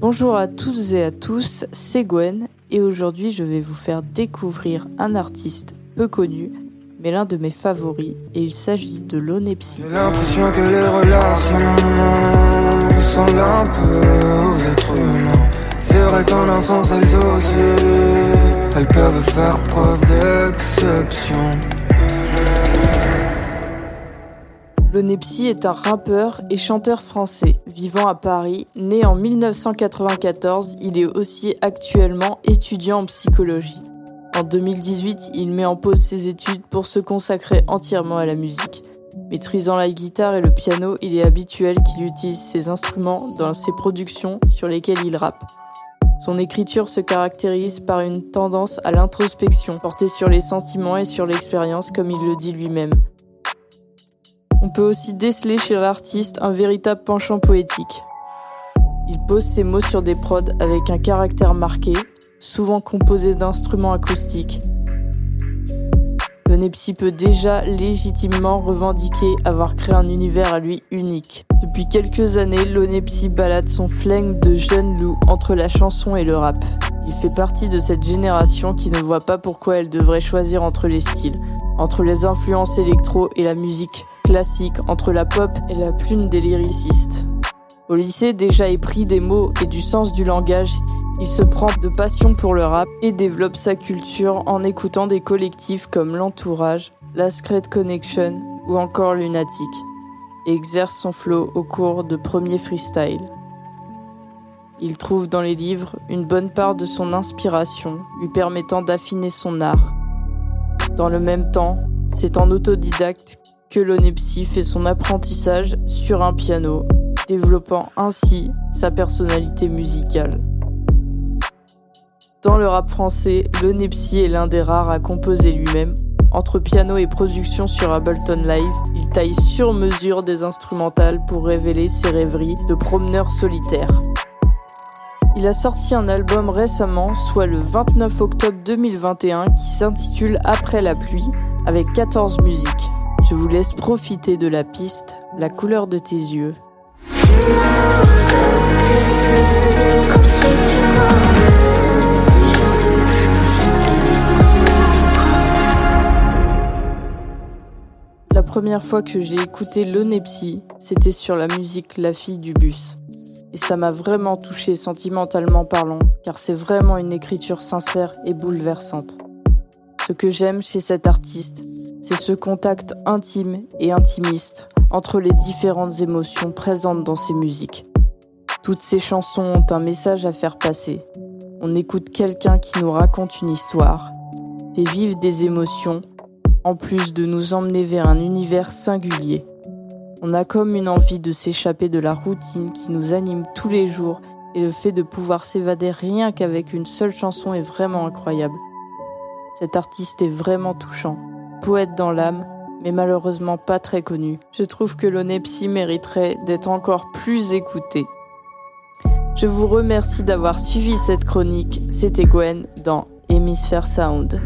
Bonjour à toutes et à tous, c'est Gwen et aujourd'hui je vais vous faire découvrir un artiste peu connu mais l'un de mes favoris et il s'agit de l'onepsie. J'ai l'impression que les relations sont humains. C'est vrai qu'en un sens elles aussi, elles peuvent faire preuve d'exception. Lonepsy est un rappeur et chanteur français vivant à Paris. Né en 1994, il est aussi actuellement étudiant en psychologie. En 2018, il met en pause ses études pour se consacrer entièrement à la musique. Maîtrisant la guitare et le piano, il est habituel qu'il utilise ces instruments dans ses productions sur lesquelles il rappe. Son écriture se caractérise par une tendance à l'introspection, portée sur les sentiments et sur l'expérience comme il le dit lui-même. On peut aussi déceler chez l'artiste un véritable penchant poétique. Il pose ses mots sur des prods avec un caractère marqué, souvent composé d'instruments acoustiques. Le Nepsi peut déjà légitimement revendiquer avoir créé un univers à lui unique. Depuis quelques années, l'Onepsi balade son flingue de jeune loup entre la chanson et le rap. Il fait partie de cette génération qui ne voit pas pourquoi elle devrait choisir entre les styles, entre les influences électro et la musique classique entre la pop et la plume des lyricistes. Au lycée, déjà épris des mots et du sens du langage, il se prend de passion pour le rap et développe sa culture en écoutant des collectifs comme L'Entourage, La Secret Connection ou encore Lunatic, et exerce son flow au cours de premiers freestyle. Il trouve dans les livres une bonne part de son inspiration, lui permettant d'affiner son art. Dans le même temps, c'est en autodidacte que l'Onepsi fait son apprentissage sur un piano, développant ainsi sa personnalité musicale. Dans le rap français, l'Onepsi est l'un des rares à composer lui-même. Entre piano et production sur Ableton Live, il taille sur mesure des instrumentales pour révéler ses rêveries de promeneur solitaire. Il a sorti un album récemment, soit le 29 octobre 2021, qui s'intitule Après la pluie, avec 14 musiques. Je vous laisse profiter de la piste, la couleur de tes yeux. La première fois que j'ai écouté l'Onepsi, c'était sur la musique La fille du bus. Et ça m'a vraiment touché sentimentalement parlant, car c'est vraiment une écriture sincère et bouleversante. Ce que j'aime chez cet artiste, c'est ce contact intime et intimiste entre les différentes émotions présentes dans ses musiques. Toutes ces chansons ont un message à faire passer. On écoute quelqu'un qui nous raconte une histoire, fait vivre des émotions, en plus de nous emmener vers un univers singulier. On a comme une envie de s'échapper de la routine qui nous anime tous les jours et le fait de pouvoir s'évader rien qu'avec une seule chanson est vraiment incroyable. Cet artiste est vraiment touchant. Poète dans l'âme, mais malheureusement pas très connu. Je trouve que l'Onepsi mériterait d'être encore plus écouté. Je vous remercie d'avoir suivi cette chronique. C'était Gwen dans Hémisphère Sound.